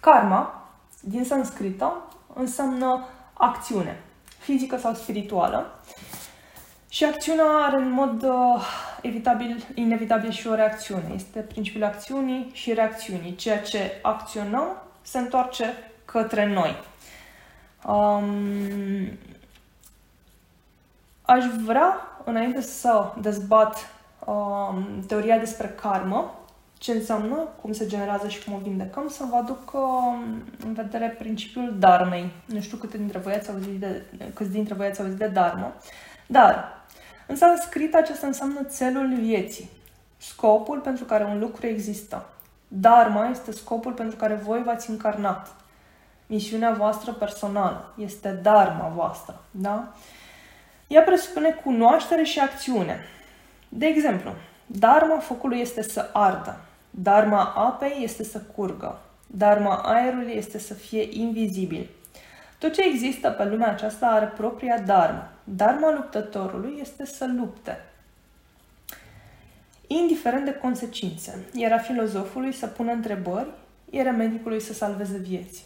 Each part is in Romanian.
Karma, din sanscrită, înseamnă acțiune, fizică sau spirituală. Și acțiunea are în mod uh, evitabil, inevitabil și o reacțiune. Este principiul acțiunii și reacțiunii. Ceea ce acționăm se întoarce către noi. Um, aș vrea, înainte să dezbat um, teoria despre karmă, ce înseamnă, cum se generează și cum o vindecăm, să vă aduc um, în vedere principiul darmei. Nu știu câte dintre voi ați auzit de, câți dintre voi ați auzit de darmă, dar în sanscrit acesta înseamnă țelul vieții, scopul pentru care un lucru există. Dharma este scopul pentru care voi v-ați încarnat. Misiunea voastră personală este dharma voastră, da? Ea presupune cunoaștere și acțiune. De exemplu, dharma focului este să ardă, dharma apei este să curgă, dharma aerului este să fie invizibil. Tot ce există pe lumea aceasta are propria dharma. Dharma luptătorului este să lupte, indiferent de consecințe. Era filozofului să pună întrebări, era medicului să salveze vieți.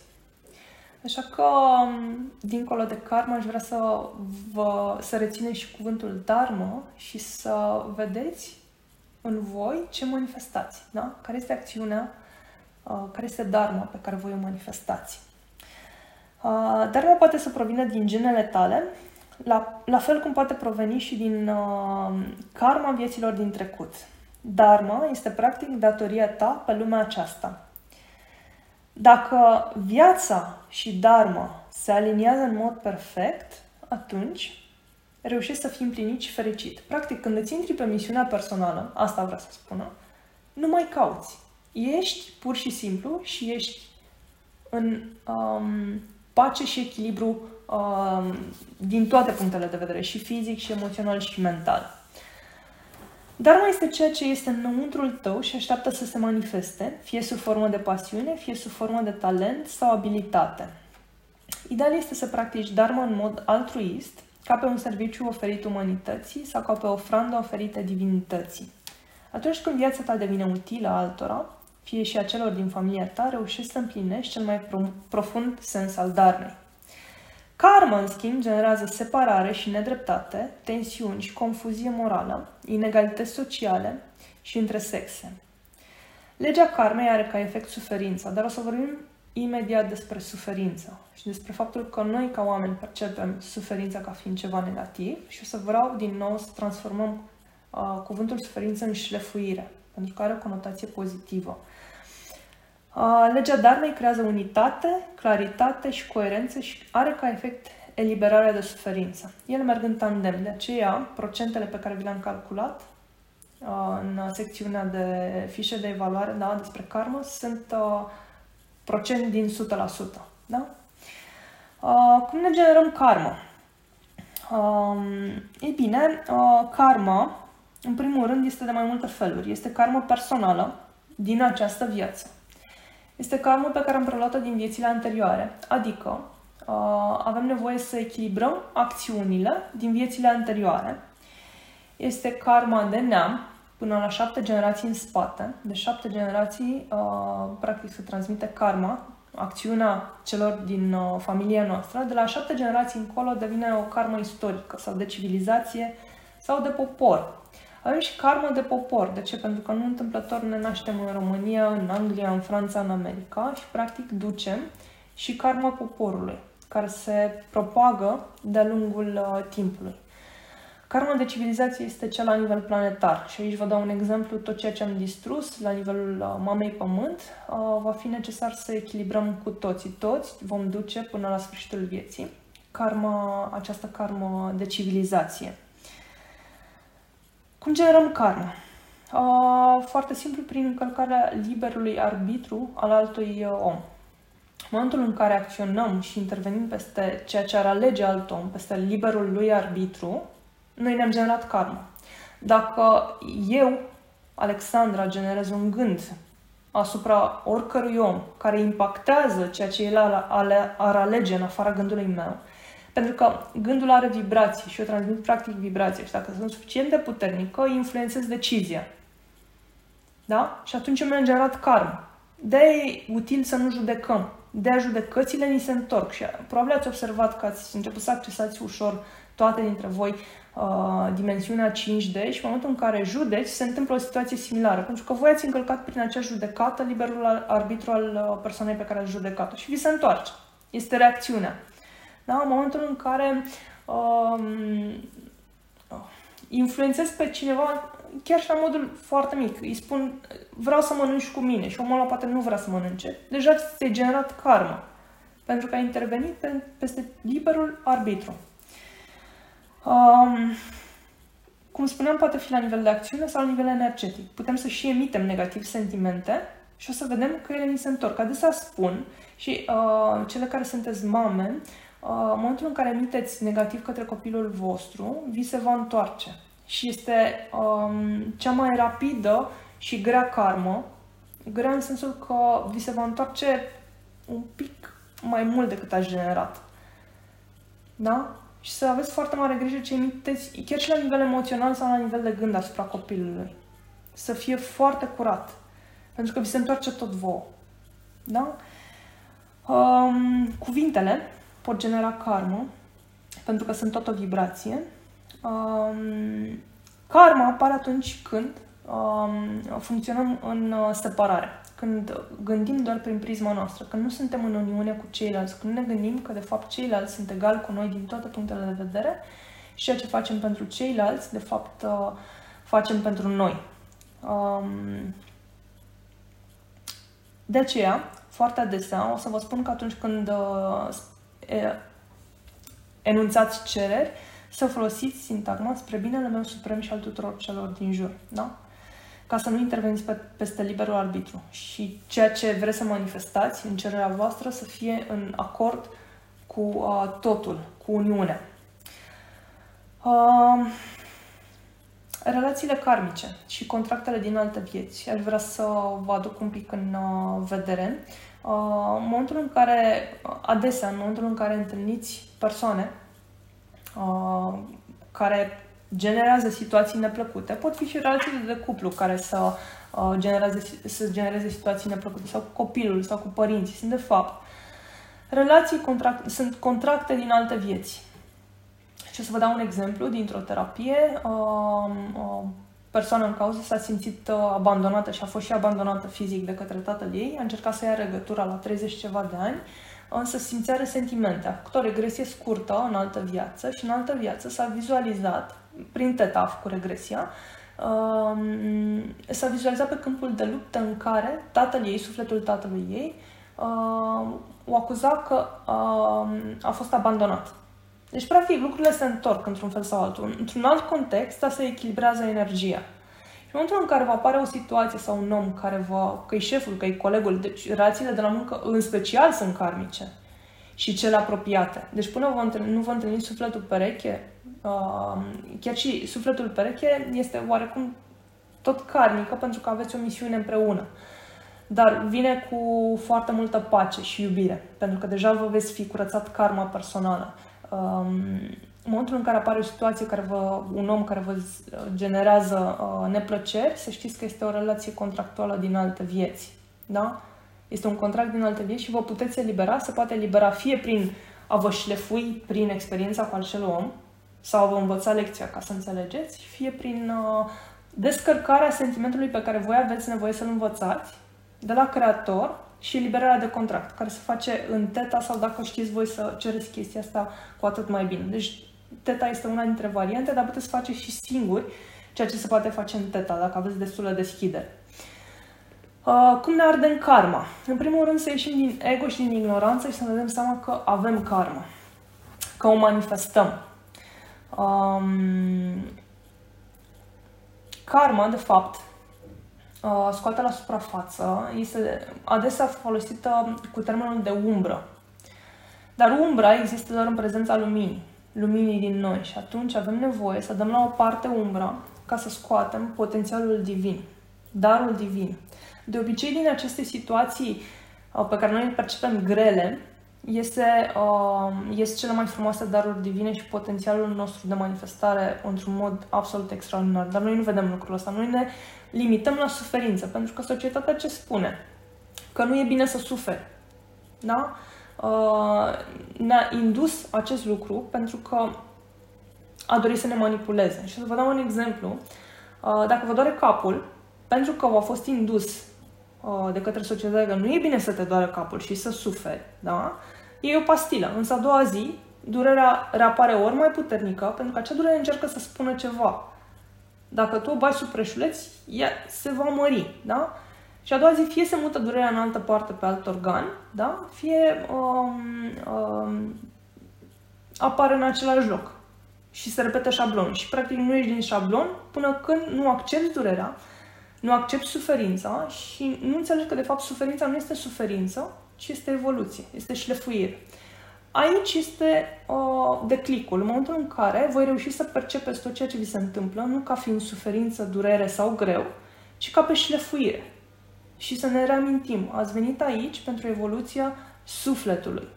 Așa că, dincolo de karma, aș vrea să, vă, să rețineți și cuvântul dharma și să vedeți în voi ce manifestați, da? Care este acțiunea, uh, care este dharma pe care voi o manifestați. Uh, dharma poate să provină din genele tale, la, la fel cum poate proveni și din uh, karma vieților din trecut. Dharma este practic datoria ta pe lumea aceasta. Dacă viața și dharma se aliniază în mod perfect, atunci reușești să fii împlinit și fericit. Practic, când îți intri pe misiunea personală, asta vreau să spună, nu mai cauți. Ești pur și simplu și ești în um, pace și echilibru um, din toate punctele de vedere, și fizic, și emoțional, și mental. Dar mai este ceea ce este înăuntrul tău și așteaptă să se manifeste, fie sub formă de pasiune, fie sub formă de talent sau abilitate. Ideal este să practici Dharma în mod altruist, ca pe un serviciu oferit umanității sau ca pe o ofrandă oferită divinității. Atunci când viața ta devine utilă altora, fie și a celor din familia ta, reușești să împlinești cel mai profund sens al darmei. Karma, în schimb, generează separare și nedreptate, tensiuni și confuzie morală, inegalități sociale și între sexe. Legea karmei are ca efect suferința, dar o să vorbim imediat despre suferință și despre faptul că noi, ca oameni, percepem suferința ca fiind ceva negativ și o să vreau din nou să transformăm uh, cuvântul suferință în șlefuire, pentru că are o conotație pozitivă. Uh, legea Dharmei creează unitate, claritate și coerență și are ca efect eliberarea de suferință. Ele merg în tandem, de aceea procentele pe care vi le-am calculat uh, în secțiunea de fișe de evaluare da, despre karma sunt uh, procent din 100%. Da? Uh, cum ne generăm karma? Uh, ei bine, uh, karma, în primul rând, este de mai multe feluri. Este karma personală din această viață. Este karma pe care am preluat-o din viețile anterioare, adică uh, avem nevoie să echilibrăm acțiunile din viețile anterioare. Este karma de neam, până la șapte generații în spate. De șapte generații, uh, practic, se transmite karma, acțiunea celor din uh, familia noastră. De la șapte generații încolo devine o karmă istorică sau de civilizație sau de popor. Avem și karmă de popor. De ce? Pentru că nu întâmplător ne naștem în România, în Anglia, în Franța, în America și practic ducem și karma poporului, care se propagă de-a lungul uh, timpului. Karma de civilizație este cea la nivel planetar și aici vă dau un exemplu, tot ceea ce am distrus la nivelul uh, mamei pământ uh, va fi necesar să echilibrăm cu toții. Toți vom duce până la sfârșitul vieții karma, această karmă de civilizație. Cum generăm karma? Uh, foarte simplu, prin încălcarea liberului arbitru al altui om. În momentul în care acționăm și intervenim peste ceea ce ar alege alt om, peste liberul lui arbitru, noi ne-am generat karma. Dacă eu, Alexandra, generez un gând asupra oricărui om care impactează ceea ce el ar alege în afara gândului meu, pentru că gândul are vibrații și eu transmit practic vibrație și dacă sunt suficient de puternică, influențez decizia. Da? Și atunci mi-am generat karma. de e util să nu judecăm. De a judecățile ni se întorc și probabil ați observat că ați început să accesați ușor toate dintre voi uh, dimensiunea 5D și în momentul în care judeci, se întâmplă o situație similară, pentru că voi ați încălcat prin acea judecată liberul arbitru al uh, persoanei pe care ați judecat-o și vi se întoarce. Este reacțiunea. Da? În momentul în care uh, influențez pe cineva chiar și la modul foarte mic. Îi spun, vreau să mănânci cu mine și omul ăla poate nu vrea să mănânce. Deja ți-ai generat karma. Pentru că ai intervenit pe, peste liberul arbitru. Um, cum spuneam, poate fi la nivel de acțiune sau la nivel energetic. Putem să și emitem negativ sentimente și o să vedem că ele ni se întorc. Adesea spun și uh, cele care sunteți mame, uh, în momentul în care emiteți negativ către copilul vostru, vi se va întoarce și este um, cea mai rapidă și grea karmă. Grea în sensul că vi se va întoarce un pic mai mult decât ați generat. Da? Și să aveți foarte mare grijă ce emiteți, chiar și la nivel emoțional sau la nivel de gând asupra copilului. Să fie foarte curat. Pentru că vi se întoarce tot vouă. Da? Um, cuvintele pot genera karmă, pentru că sunt tot o vibrație Um, karma apare atunci când um, funcționăm în uh, separare, când gândim doar prin prisma noastră, când nu suntem în uniune cu ceilalți, când ne gândim că de fapt ceilalți sunt egali cu noi din toate punctele de vedere și ceea ce facem pentru ceilalți, de fapt, uh, facem pentru noi. Um, de aceea, foarte adesea, o să vă spun că atunci când uh, enunțați cereri, să folosiți sintagma spre binele meu suprem și al tuturor celor din jur. Da? Ca să nu interveniți pe, peste liberul arbitru. Și ceea ce vreți să manifestați în cererea voastră să fie în acord cu uh, totul, cu Uniunea. Uh, relațiile karmice și contractele din alte vieți. Aș vrea să vă aduc un pic în uh, vedere. Uh, în momentul în care, adesea, în momentul în care întâlniți persoane Uh, care generează situații neplăcute. Pot fi și relațiile de cuplu care să, uh, genereze, să genereze situații neplăcute sau cu copilul sau cu părinții. Sunt de fapt relații, contract, sunt contracte din alte vieți. Și o să vă dau un exemplu dintr-o terapie. Uh, uh, persoana în cauză s-a simțit uh, abandonată și a fost și abandonată fizic de către tatăl ei. A încercat să ia legătura la 30 ceva de ani însă simțea resentimente. A făcut o regresie scurtă în altă viață și în altă viață s-a vizualizat, prin teta a făcut regresia, um, s-a vizualizat pe câmpul de luptă în care tatăl ei, sufletul tatălui ei, uh, o acuza că uh, a fost abandonat. Deci, practic, lucrurile se întorc într-un fel sau altul. Într-un alt context, asta se echilibrează energia în momentul în care vă apare o situație sau un om care vă, că e șeful, că e colegul, deci relațiile de la muncă în special sunt karmice și cele apropiate. Deci până vă întâlni, nu vă întâlniți sufletul pereche, uh, chiar și sufletul pereche este oarecum tot karmică pentru că aveți o misiune împreună. Dar vine cu foarte multă pace și iubire, pentru că deja vă veți fi curățat karma personală. Um, în momentul în care apare o situație, care vă, un om care vă generează uh, neplăceri, să știți că este o relație contractuală din alte vieți. Da? Este un contract din alte vieți și vă puteți elibera, se poate elibera fie prin a vă șlefui prin experiența cu acel om sau a vă învăța lecția ca să înțelegeți, fie prin uh, descărcarea sentimentului pe care voi aveți nevoie să-l învățați de la creator și eliberarea de contract, care se face în teta sau dacă știți voi să cereți chestia asta cu atât mai bine. Deci Teta este una dintre variante, dar puteți face și singuri ceea ce se poate face în Teta, dacă aveți destulă deschidere. Uh, cum ne arde în karma? În primul rând să ieșim din ego și din ignoranță și să ne dăm seama că avem karma, că o manifestăm. Um, karma, de fapt, uh, scoate la suprafață, este adesea folosită cu termenul de umbră. Dar umbra există doar în prezența luminii luminii din noi și atunci avem nevoie să dăm la o parte umbra ca să scoatem potențialul divin, darul divin. De obicei, din aceste situații uh, pe care noi le percepem grele, este, uh, este cele mai frumoase daruri divine și potențialul nostru de manifestare într-un mod absolut extraordinar. Dar noi nu vedem lucrul ăsta. Noi ne limităm la suferință, pentru că societatea ce spune? că nu e bine să suferi. Da? Uh, ne-a indus acest lucru pentru că a dorit să ne manipuleze. Și să vă dau un exemplu. Uh, dacă vă doare capul, pentru că v-a fost indus uh, de către societate că nu e bine să te doare capul și să suferi, da? E o pastilă. Însă a doua zi, durerea reapare ori mai puternică, pentru că acea durere încearcă să spună ceva. Dacă tu o bai sub preșuleț, ea se va mări, da? Și a doua zi fie se mută durerea în altă parte pe alt organ, da? Fie um, um, apare în același loc și se repetă șablonul. Și practic nu ești din șablon până când nu accepti durerea, nu accepti suferința și nu înțelegi că de fapt suferința nu este suferință, ci este evoluție, este șlefuire. Aici este uh, declicul, în momentul în care voi reuși să percepeți tot ceea ce vi se întâmplă, nu ca fiind suferință, durere sau greu, ci ca pe șlefuire. Și să ne reamintim, ați venit aici pentru evoluția sufletului.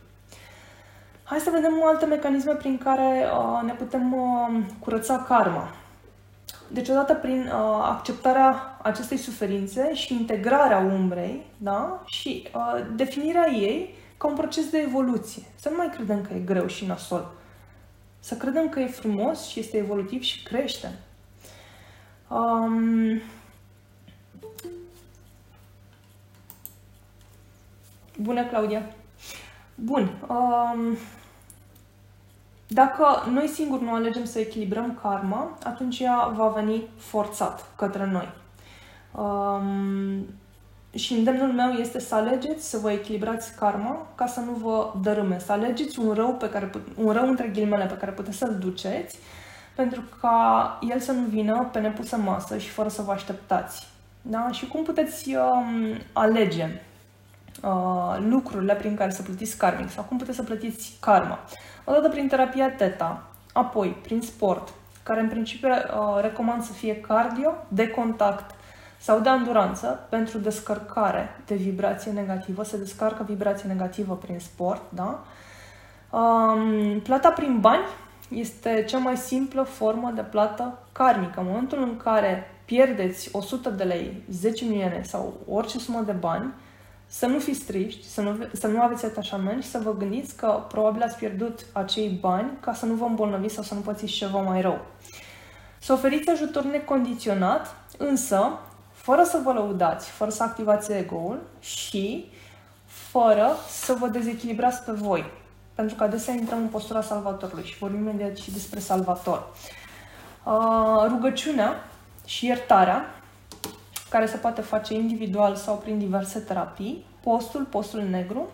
Hai să vedem alte mecanisme prin care uh, ne putem uh, curăța karma. Deci, odată prin uh, acceptarea acestei suferințe și integrarea umbrei, da? și uh, definirea ei ca un proces de evoluție. Să nu mai credem că e greu și nasol. Să credem că e frumos și este evolutiv și crește. Um, Bună, Claudia! Bun. Um, dacă noi singuri nu alegem să echilibrăm karma, atunci ea va veni forțat către noi. Um, și îndemnul meu este să alegeți să vă echilibrați karma ca să nu vă dărâme, să alegeți un rău, pe care, un rău între ghilimele pe care puteți să-l duceți, pentru ca el să nu vină pe nepusă masă și fără să vă așteptați. Da? Și cum puteți um, alege uh, lucrurile prin care să plătiți karmic sau cum puteți să plătiți karma? Odată prin terapia teta, apoi prin sport, care în principiu uh, recomand să fie cardio, de contact sau de anduranță pentru descărcare de vibrație negativă. Se descarcă vibrație negativă prin sport, da? Um, plata prin bani este cea mai simplă formă de plată karmică. În momentul în care pierdeți 100 de lei, 10 milioane sau orice sumă de bani, să nu fiți triști, să nu, să nu aveți atașament și să vă gândiți că probabil ați pierdut acei bani ca să nu vă îmbolnăviți sau să nu pățiți ceva mai rău. Să oferiți ajutor necondiționat, însă fără să vă lăudați, fără să activați ego-ul și fără să vă dezechilibrați pe voi. Pentru că adesea intrăm în postura salvatorului și vorbim imediat și despre salvator. Uh, rugăciunea și iertarea care se poate face individual sau prin diverse terapii, postul, postul negru,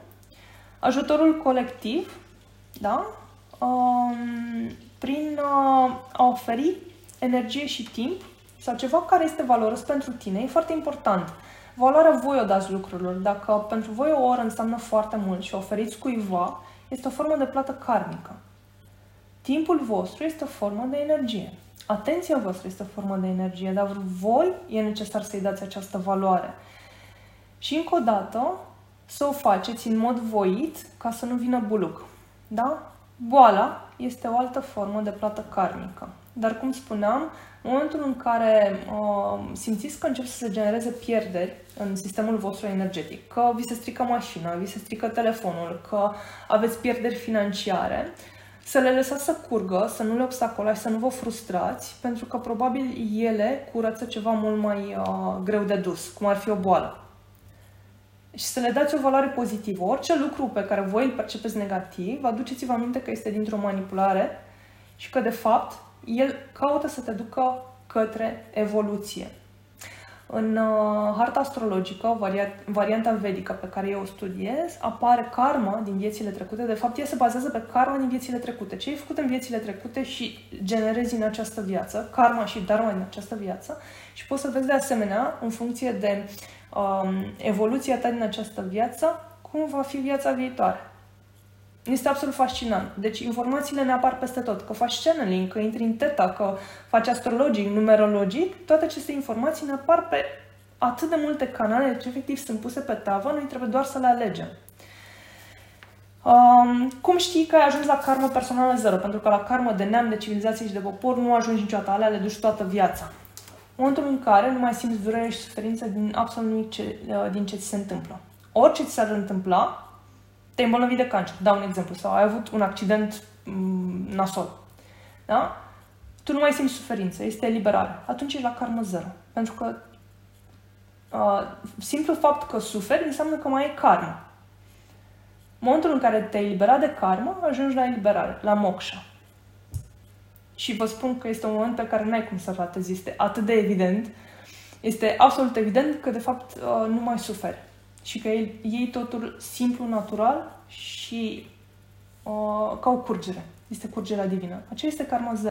ajutorul colectiv, da? Um, prin uh, a oferi energie și timp sau ceva care este valoros pentru tine. E foarte important. Valoarea voi o dați lucrurilor. Dacă pentru voi o oră înseamnă foarte mult și o oferiți cuiva, este o formă de plată karmică. Timpul vostru este o formă de energie. Atenția voastră este o formă de energie, dar voi e necesar să-i dați această valoare. Și încă o dată, să o faceți în mod voit ca să nu vină buluc. Da? Boala este o altă formă de plată karmică. Dar, cum spuneam, în momentul în care uh, simțiți că încep să se genereze pierderi în sistemul vostru energetic, că vi se strică mașina, vi se strică telefonul, că aveți pierderi financiare, să le lăsați să curgă, să nu le obstacolați, să nu vă frustrați, pentru că probabil ele curăță ceva mult mai uh, greu de dus, cum ar fi o boală. Și să le dați o valoare pozitivă. Orice lucru pe care voi îl percepeți negativ, aduceți-vă aminte că este dintr-o manipulare și că, de fapt, el caută să te ducă către evoluție. În uh, harta astrologică, vari- varianta vedică pe care eu o studiez, apare karma din viețile trecute. De fapt, ea se bazează pe karma din viețile trecute. Ce ai făcut în viețile trecute și generezi în această viață, karma și dharma în această viață și poți să vezi de asemenea, în funcție de um, evoluția ta din această viață, cum va fi viața viitoare. Este absolut fascinant. Deci informațiile ne apar peste tot. Că faci channeling, că intri în teta, că faci astrologic, numerologic, toate aceste informații ne apar pe atât de multe canale, deci efectiv sunt puse pe tavă, noi trebuie doar să le alegem. Um, cum știi că ai ajuns la karmă personală zero? Pentru că la karmă de neam, de civilizație și de popor nu ajungi niciodată, alea le duci toată viața. În momentul în care nu mai simți durere și suferință din absolut nimic ce, uh, din ce ți se întâmplă. orice ți s-ar întâmpla, te-ai îmbolnăvit de cancer, dau un exemplu, sau ai avut un accident m- nasol, da? Tu nu mai simți suferință, este eliberare. Atunci ești la karmă zero. Pentru că uh, simplu fapt că suferi înseamnă că mai ai karmă. Momentul în care te-ai eliberat de karmă, ajungi la eliberare, la moksha. Și vă spun că este un moment pe care n-ai cum să ratezi. Este atât de evident, este absolut evident că de fapt uh, nu mai suferi. Și că iei totul simplu, natural și uh, ca o curgere. Este curgerea divină. Aceea este karma zero.